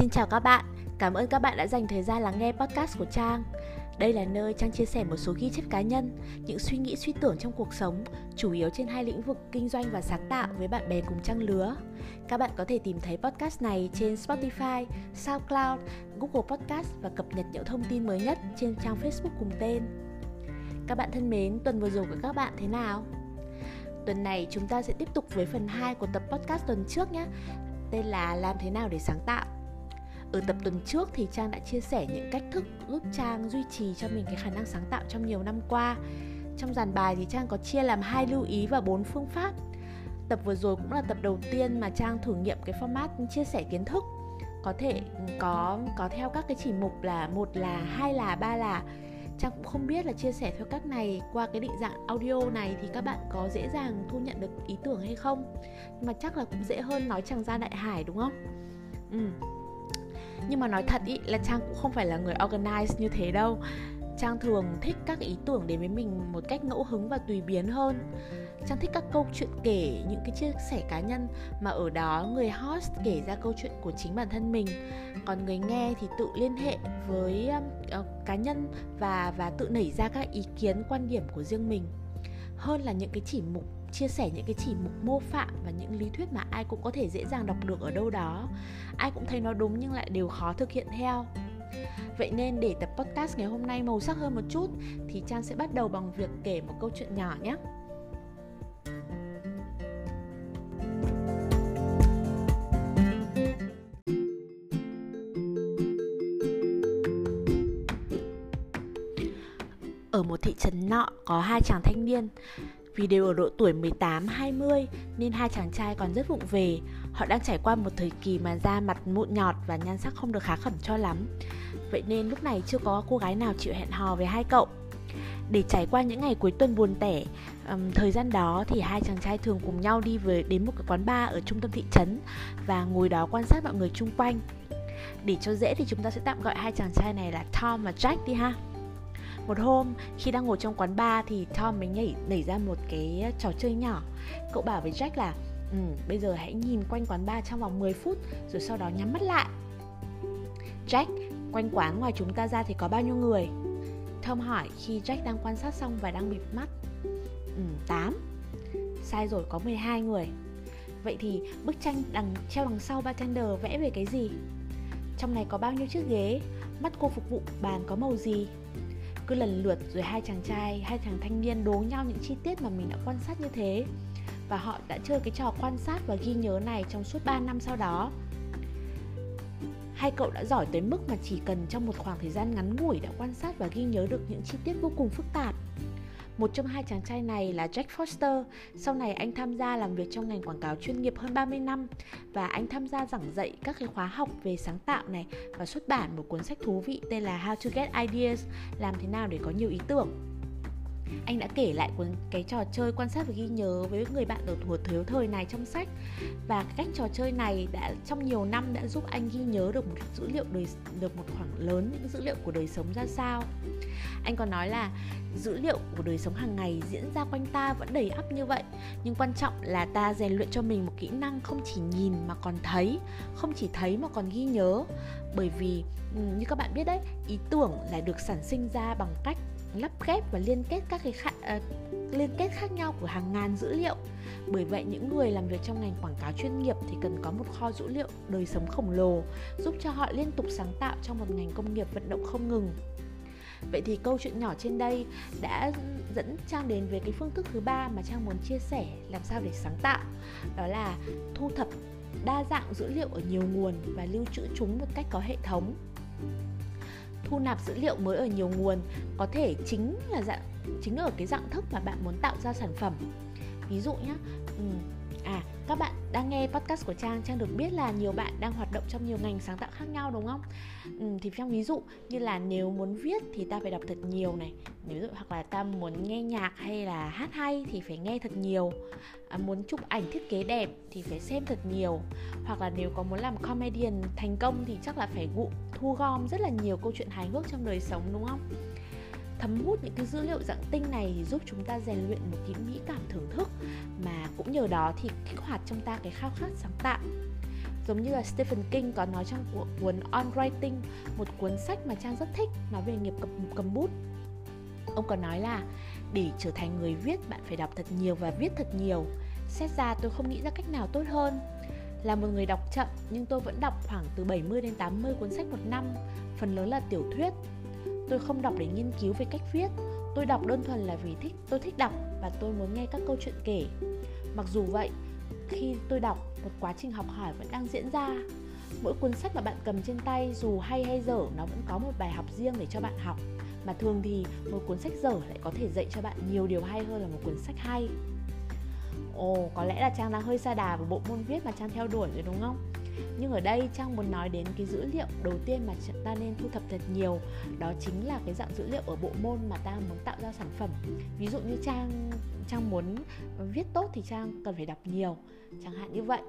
Xin chào các bạn, cảm ơn các bạn đã dành thời gian lắng nghe podcast của Trang. Đây là nơi Trang chia sẻ một số ghi chép cá nhân, những suy nghĩ suy tưởng trong cuộc sống, chủ yếu trên hai lĩnh vực kinh doanh và sáng tạo với bạn bè cùng trang lứa. Các bạn có thể tìm thấy podcast này trên Spotify, SoundCloud, Google Podcast và cập nhật những thông tin mới nhất trên trang Facebook cùng tên. Các bạn thân mến, tuần vừa rồi của các bạn thế nào? Tuần này chúng ta sẽ tiếp tục với phần 2 của tập podcast tuần trước nhé Tên là Làm thế nào để sáng tạo ở tập tuần trước thì Trang đã chia sẻ những cách thức giúp Trang duy trì cho mình cái khả năng sáng tạo trong nhiều năm qua. Trong dàn bài thì Trang có chia làm hai lưu ý và bốn phương pháp. Tập vừa rồi cũng là tập đầu tiên mà Trang thử nghiệm cái format chia sẻ kiến thức. Có thể có có theo các cái chỉ mục là một là, hai là, ba là. Trang cũng không biết là chia sẻ theo cách này qua cái định dạng audio này thì các bạn có dễ dàng thu nhận được ý tưởng hay không. Nhưng mà chắc là cũng dễ hơn nói chẳng ra đại hải đúng không? Ừ nhưng mà nói thật ý là trang cũng không phải là người organize như thế đâu. Trang thường thích các ý tưởng đến với mình một cách ngẫu hứng và tùy biến hơn. Trang thích các câu chuyện kể những cái chia sẻ cá nhân mà ở đó người host kể ra câu chuyện của chính bản thân mình. Còn người nghe thì tự liên hệ với uh, cá nhân và và tự nảy ra các ý kiến quan điểm của riêng mình. Hơn là những cái chỉ mục chia sẻ những cái chỉ mục mô phạm và những lý thuyết mà ai cũng có thể dễ dàng đọc được ở đâu đó. Ai cũng thấy nó đúng nhưng lại đều khó thực hiện theo. Vậy nên để tập podcast ngày hôm nay màu sắc hơn một chút thì Trang sẽ bắt đầu bằng việc kể một câu chuyện nhỏ nhé. Ở một thị trấn nọ có hai chàng thanh niên vì đều ở độ tuổi 18-20 nên hai chàng trai còn rất vụng về. Họ đang trải qua một thời kỳ mà da mặt mụn nhọt và nhan sắc không được khá khẩm cho lắm. Vậy nên lúc này chưa có cô gái nào chịu hẹn hò với hai cậu. Để trải qua những ngày cuối tuần buồn tẻ um, thời gian đó thì hai chàng trai thường cùng nhau đi về đến một cái quán bar ở trung tâm thị trấn và ngồi đó quan sát mọi người chung quanh. Để cho dễ thì chúng ta sẽ tạm gọi hai chàng trai này là Tom và Jack đi ha một hôm khi đang ngồi trong quán bar thì Tom mới nhảy nảy ra một cái trò chơi nhỏ cậu bảo với Jack là ừ, bây giờ hãy nhìn quanh quán bar trong vòng 10 phút rồi sau đó nhắm mắt lại Jack quanh quán ngoài chúng ta ra thì có bao nhiêu người Tom hỏi khi Jack đang quan sát xong và đang bịt mắt Ừ, 8 Sai rồi, có 12 người Vậy thì bức tranh đằng treo đằng sau bartender vẽ về cái gì? Trong này có bao nhiêu chiếc ghế? Mắt cô phục vụ bàn có màu gì? Cứ lần lượt rồi hai chàng trai, hai chàng thanh niên đố nhau những chi tiết mà mình đã quan sát như thế. Và họ đã chơi cái trò quan sát và ghi nhớ này trong suốt 3 năm sau đó. Hai cậu đã giỏi tới mức mà chỉ cần trong một khoảng thời gian ngắn ngủi đã quan sát và ghi nhớ được những chi tiết vô cùng phức tạp một trong hai chàng trai này là Jack Foster. Sau này anh tham gia làm việc trong ngành quảng cáo chuyên nghiệp hơn 30 năm và anh tham gia giảng dạy các cái khóa học về sáng tạo này và xuất bản một cuốn sách thú vị tên là How to Get Ideas, làm thế nào để có nhiều ý tưởng anh đã kể lại cuốn cái trò chơi quan sát và ghi nhớ với người bạn ở thuở thiếu thời này trong sách. Và cách trò chơi này đã trong nhiều năm đã giúp anh ghi nhớ được một dữ liệu đời được một khoảng lớn những dữ liệu của đời sống ra sao. Anh còn nói là dữ liệu của đời sống hàng ngày diễn ra quanh ta vẫn đầy ắp như vậy. Nhưng quan trọng là ta rèn luyện cho mình một kỹ năng không chỉ nhìn mà còn thấy, không chỉ thấy mà còn ghi nhớ. Bởi vì như các bạn biết đấy, ý tưởng là được sản sinh ra bằng cách lắp ghép và liên kết các cái khả, uh, à, liên kết khác nhau của hàng ngàn dữ liệu. Bởi vậy những người làm việc trong ngành quảng cáo chuyên nghiệp thì cần có một kho dữ liệu đời sống khổng lồ giúp cho họ liên tục sáng tạo trong một ngành công nghiệp vận động không ngừng. Vậy thì câu chuyện nhỏ trên đây đã dẫn Trang đến với cái phương thức thứ ba mà Trang muốn chia sẻ làm sao để sáng tạo. Đó là thu thập đa dạng dữ liệu ở nhiều nguồn và lưu trữ chúng một cách có hệ thống thu nạp dữ liệu mới ở nhiều nguồn, có thể chính là dạng, chính ở cái dạng thức mà bạn muốn tạo ra sản phẩm ví dụ nhé ừ. à các bạn đang nghe podcast của trang trang được biết là nhiều bạn đang hoạt động trong nhiều ngành sáng tạo khác nhau đúng không? Ừ, thì trong ví dụ như là nếu muốn viết thì ta phải đọc thật nhiều này. Ví dụ hoặc là ta muốn nghe nhạc hay là hát hay thì phải nghe thật nhiều. À, muốn chụp ảnh thiết kế đẹp thì phải xem thật nhiều. Hoặc là nếu có muốn làm comedian thành công thì chắc là phải gụ thu gom rất là nhiều câu chuyện hài hước trong đời sống đúng không? Thấm hút những cái dữ liệu dạng tinh này thì giúp chúng ta rèn luyện một cái mỹ cảm thưởng thức. Mà cũng nhờ đó thì kích hoạt trong ta cái khao khát sáng tạo. Giống như là Stephen King có nói trong cuốn On Writing một cuốn sách mà Trang rất thích nói về nghiệp cầm, cầm bút. Ông còn nói là để trở thành người viết bạn phải đọc thật nhiều và viết thật nhiều. Xét ra tôi không nghĩ ra cách nào tốt hơn. Là một người đọc chậm nhưng tôi vẫn đọc khoảng từ 70 đến 80 cuốn sách một năm phần lớn là tiểu thuyết tôi không đọc để nghiên cứu về cách viết. Tôi đọc đơn thuần là vì thích, tôi thích đọc và tôi muốn nghe các câu chuyện kể. Mặc dù vậy, khi tôi đọc, một quá trình học hỏi vẫn đang diễn ra. Mỗi cuốn sách mà bạn cầm trên tay, dù hay hay dở, nó vẫn có một bài học riêng để cho bạn học. Mà thường thì, một cuốn sách dở lại có thể dạy cho bạn nhiều điều hay hơn là một cuốn sách hay. Ồ, có lẽ là trang đang hơi xa đà với bộ môn viết mà trang theo đuổi rồi đúng không? Nhưng ở đây trang muốn nói đến cái dữ liệu đầu tiên mà ta nên thu thập thật nhiều đó chính là cái dạng dữ liệu ở bộ môn mà ta muốn tạo ra sản phẩm. Ví dụ như trang trang muốn viết tốt thì trang cần phải đọc nhiều chẳng hạn như vậy.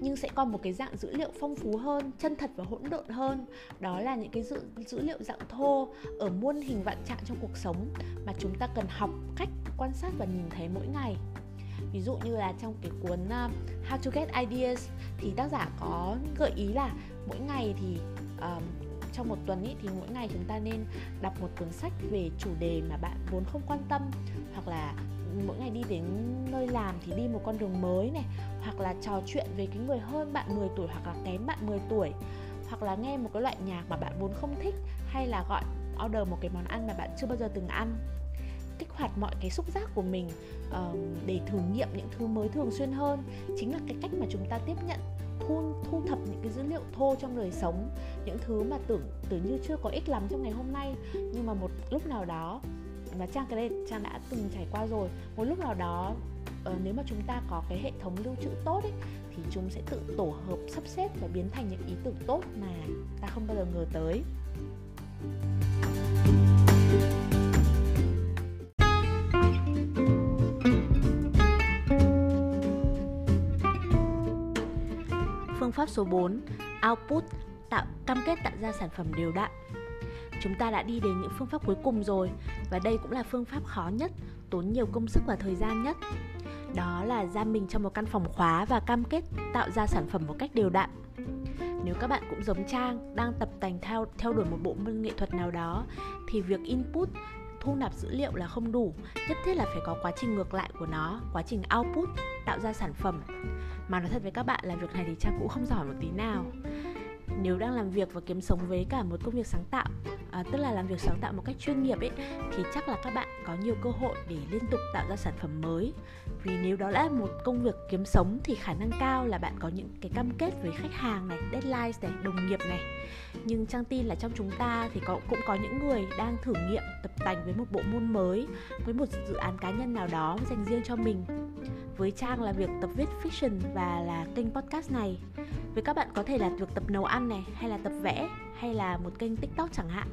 Nhưng sẽ còn một cái dạng dữ liệu phong phú hơn chân thật và hỗn độn hơn. Đó là những cái dữ, dữ liệu dạng thô ở muôn hình vạn trạng trong cuộc sống mà chúng ta cần học cách quan sát và nhìn thấy mỗi ngày ví dụ như là trong cái cuốn uh, How to Get Ideas thì tác giả có gợi ý là mỗi ngày thì um, trong một tuần ý, thì mỗi ngày chúng ta nên đọc một cuốn sách về chủ đề mà bạn vốn không quan tâm. Hoặc là mỗi ngày đi đến nơi làm thì đi một con đường mới này. Hoặc là trò chuyện về cái người hơn bạn 10 tuổi hoặc là kém bạn 10 tuổi. Hoặc là nghe một cái loại nhạc mà bạn vốn không thích hay là gọi order một cái món ăn mà bạn chưa bao giờ từng ăn kích hoạt mọi cái xúc giác của mình uh, để thử nghiệm những thứ mới thường xuyên hơn. Chính là cái cách mà chúng ta tiếp nhận thu thu thập những cái dữ liệu thô trong đời sống những thứ mà tưởng tưởng như chưa có ích lắm trong ngày hôm nay. Nhưng mà một lúc nào đó và trang cái đây trang đã từng trải qua rồi một lúc nào đó uh, nếu mà chúng ta có cái hệ thống lưu trữ tốt ấy, thì chúng sẽ tự tổ hợp sắp xếp và biến thành những ý tưởng tốt mà ta không bao giờ ngờ tới. Phương pháp số 4, output, tạo cam kết tạo ra sản phẩm đều đặn. Chúng ta đã đi đến những phương pháp cuối cùng rồi và đây cũng là phương pháp khó nhất, tốn nhiều công sức và thời gian nhất. Đó là giam mình trong một căn phòng khóa và cam kết tạo ra sản phẩm một cách đều đặn. Nếu các bạn cũng giống Trang, đang tập tành theo theo đuổi một bộ môn nghệ thuật nào đó thì việc input thu nạp dữ liệu là không đủ nhất thiết là phải có quá trình ngược lại của nó quá trình output tạo ra sản phẩm mà nói thật với các bạn là việc này thì trang cũng không giỏi một tí nào. Nếu đang làm việc và kiếm sống với cả một công việc sáng tạo à, tức là làm việc sáng tạo một cách chuyên nghiệp ấy thì chắc là các bạn có nhiều cơ hội để liên tục tạo ra sản phẩm mới. Vì nếu đó là một công việc kiếm sống thì khả năng cao là bạn có những cái cam kết với khách hàng này deadline này đồng nghiệp này. Nhưng trang tin là trong chúng ta thì có cũng có những người đang thử nghiệm tập tành với một bộ môn mới với một dự án cá nhân nào đó dành riêng cho mình với trang là việc tập viết fiction và là kênh podcast này. Với các bạn có thể là việc tập nấu ăn này hay là tập vẽ hay là một kênh tiktok chẳng hạn.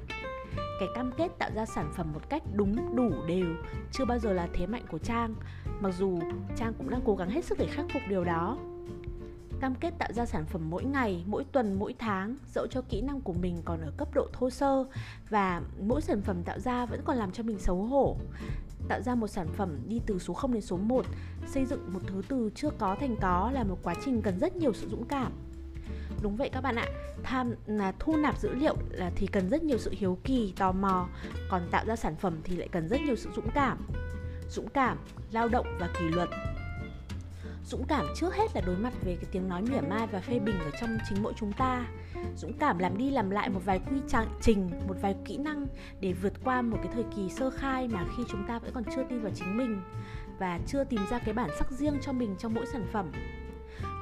Cái cam kết tạo ra sản phẩm một cách đúng đủ đều chưa bao giờ là thế mạnh của trang. Mặc dù trang cũng đang cố gắng hết sức để khắc phục điều đó. Cam kết tạo ra sản phẩm mỗi ngày, mỗi tuần, mỗi tháng dẫu cho kỹ năng của mình còn ở cấp độ thô sơ và mỗi sản phẩm tạo ra vẫn còn làm cho mình xấu hổ tạo ra một sản phẩm đi từ số 0 đến số 1 xây dựng một thứ từ chưa có thành có là một quá trình cần rất nhiều sự dũng cảm. Đúng vậy các bạn ạ, tham là thu nạp dữ liệu là thì cần rất nhiều sự hiếu kỳ, tò mò, còn tạo ra sản phẩm thì lại cần rất nhiều sự dũng cảm. Dũng cảm, lao động và kỷ luật dũng cảm trước hết là đối mặt về cái tiếng nói mỉa mai và phê bình ở trong chính mỗi chúng ta. Dũng cảm làm đi làm lại một vài quy trình, một vài kỹ năng để vượt qua một cái thời kỳ sơ khai mà khi chúng ta vẫn còn chưa tin vào chính mình và chưa tìm ra cái bản sắc riêng cho mình trong mỗi sản phẩm.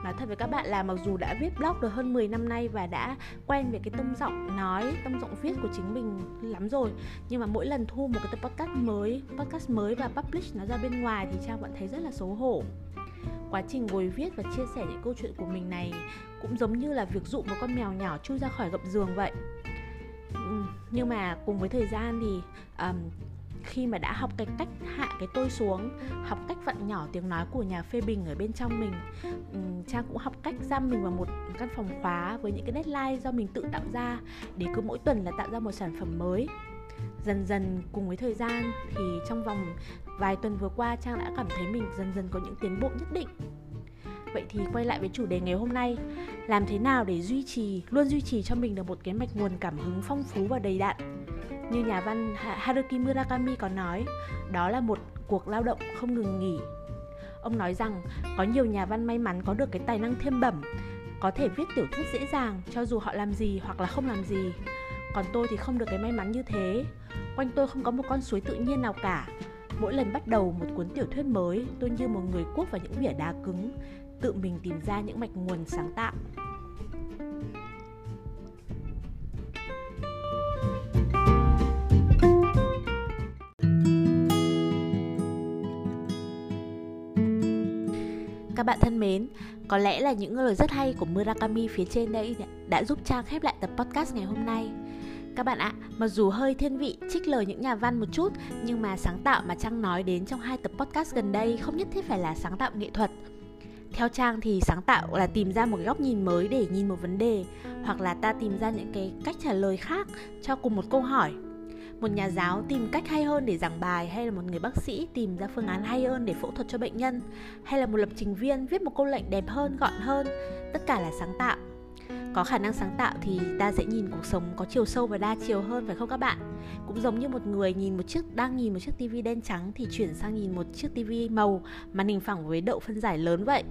Nói thật với các bạn là mặc dù đã viết blog được hơn 10 năm nay và đã quen về cái tông giọng nói, tông giọng viết của chính mình lắm rồi, nhưng mà mỗi lần thu một cái tập podcast mới podcast mới và publish nó ra bên ngoài thì trang vẫn thấy rất là xấu hổ quá trình ngồi viết và chia sẻ những câu chuyện của mình này cũng giống như là việc dụ một con mèo nhỏ chui ra khỏi gầm giường vậy. Ừ, nhưng mà cùng với thời gian thì um, khi mà đã học cái cách hạ cái tôi xuống học cách vặn nhỏ tiếng nói của nhà phê bình ở bên trong mình um, trang cũng học cách giam mình vào một căn phòng khóa với những cái deadline do mình tự tạo ra để cứ mỗi tuần là tạo ra một sản phẩm mới. Dần dần cùng với thời gian thì trong vòng vài tuần vừa qua trang đã cảm thấy mình dần dần có những tiến bộ nhất định. Vậy thì quay lại với chủ đề ngày hôm nay. Làm thế nào để duy trì, luôn duy trì cho mình được một cái mạch nguồn cảm hứng phong phú và đầy đặn? Như nhà văn Haruki Murakami có nói Đó là một cuộc lao động không ngừng nghỉ. Ông nói rằng có nhiều nhà văn may mắn có được cái tài năng thiên bẩm Có thể viết tiểu thuyết dễ dàng cho dù họ làm gì hoặc là không làm gì. Còn tôi thì không được cái may mắn như thế. Quanh tôi không có một con suối tự nhiên nào cả. Mỗi lần bắt đầu một cuốn tiểu thuyết mới, tôi như một người cuốc vào những vỉa đá cứng, tự mình tìm ra những mạch nguồn sáng tạo. Các bạn thân mến, có lẽ là những lời rất hay của Murakami phía trên đây đã giúp Trang khép lại tập podcast ngày hôm nay. Các bạn ạ, mặc dù hơi thiên vị trích lời những nhà văn một chút Nhưng mà sáng tạo mà Trang nói đến trong hai tập podcast gần đây không nhất thiết phải là sáng tạo nghệ thuật. Theo trang thì sáng tạo là tìm ra một cái góc nhìn mới để nhìn một vấn đề hoặc là ta tìm ra những cái cách trả lời khác cho cùng một câu hỏi. Một nhà giáo tìm cách hay hơn để giảng bài hay là một người bác sĩ tìm ra phương án hay hơn để phẫu thuật cho bệnh nhân hay là một lập trình viên viết một câu lệnh đẹp hơn gọn hơn tất cả là sáng tạo có khả năng sáng tạo thì ta sẽ nhìn cuộc sống có chiều sâu và đa chiều hơn, phải không các bạn? Cũng giống như một người nhìn một chiếc, đang nhìn một chiếc tivi đen trắng thì chuyển sang nhìn một chiếc tivi màu màn hình phẳng với độ phân giải lớn vậy.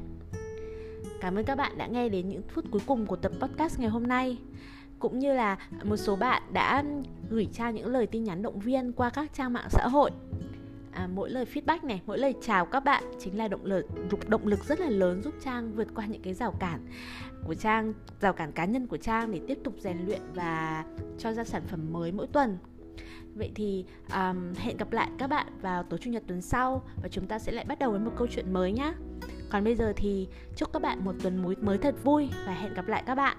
Cảm ơn các bạn đã nghe đến những phút cuối cùng của tập podcast ngày hôm nay. Cũng như là một số bạn đã gửi tra những lời tin nhắn động viên qua các trang mạng xã hội à, mỗi lời feedback này mỗi lời chào các bạn chính là động lực động lực rất là lớn giúp trang vượt qua những cái rào cản của trang rào cản cá nhân của trang để tiếp tục rèn luyện và cho ra sản phẩm mới mỗi tuần. Vậy thì um, hẹn gặp lại các bạn vào tối chủ nhật tuần sau và chúng ta sẽ lại bắt đầu với một câu chuyện mới nhé còn bây giờ thì chúc các bạn một tuần mới mới thật vui và hẹn gặp lại các bạn.